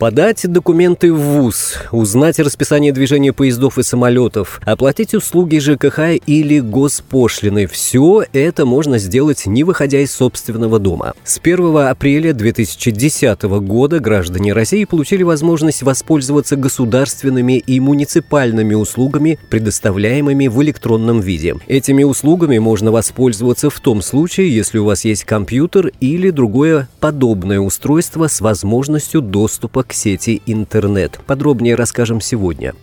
Подать документы в ВУЗ, узнать расписание движения поездов и самолетов, оплатить услуги ЖКХ или госпошлины – все это можно сделать, не выходя из собственного дома. С 1 апреля 2010 года граждане России получили возможность воспользоваться государственными и муниципальными услугами, предоставляемыми в электронном виде. Этими услугами можно воспользоваться в том случае, если у вас есть компьютер или другое подобное устройство с возможностью доступа к сети интернет. Подробнее расскажем сегодня.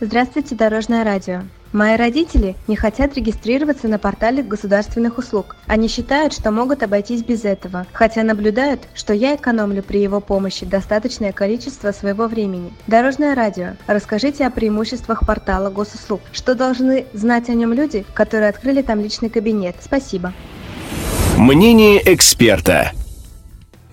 Здравствуйте, Дорожное радио. Мои родители не хотят регистрироваться на портале государственных услуг. Они считают, что могут обойтись без этого, хотя наблюдают, что я экономлю при его помощи достаточное количество своего времени. Дорожное радио. Расскажите о преимуществах портала госуслуг. Что должны знать о нем люди, которые открыли там личный кабинет? Спасибо. Мнение эксперта.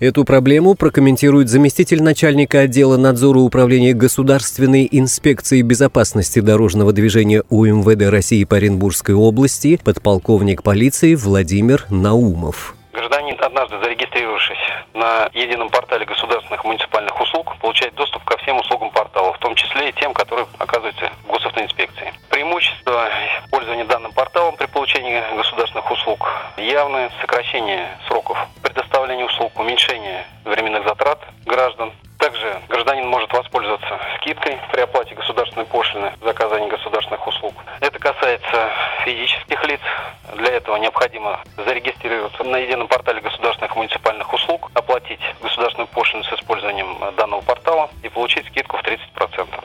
Эту проблему прокомментирует заместитель начальника отдела надзора управления Государственной инспекции безопасности дорожного движения УМВД России по Оренбургской области, подполковник полиции Владимир Наумов. Гражданин, однажды зарегистрировавшись на едином портале государственных муниципальных услуг, получает доступ ко всем услугам портала, в том числе и тем, которые оказываются в госавтоинспекции. Преимущество пользования данным порталом при получении государственных услуг явное сокращение сроков предоставления услуг, уменьшение временных затрат граждан. Также гражданин может воспользоваться скидкой при оплате государственной пошлины за оказание государственных услуг. Это касается физических лиц. Для этого необходимо зарегистрироваться на едином портале государственных муниципальных услуг, оплатить государственную пошлину с использованием данного портала и получить скидку в 30%.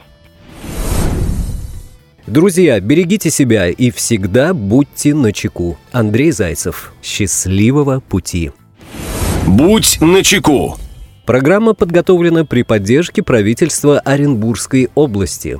Друзья, берегите себя и всегда будьте начеку. Андрей Зайцев. Счастливого пути. Будь начеку. Программа подготовлена при поддержке правительства Оренбургской области.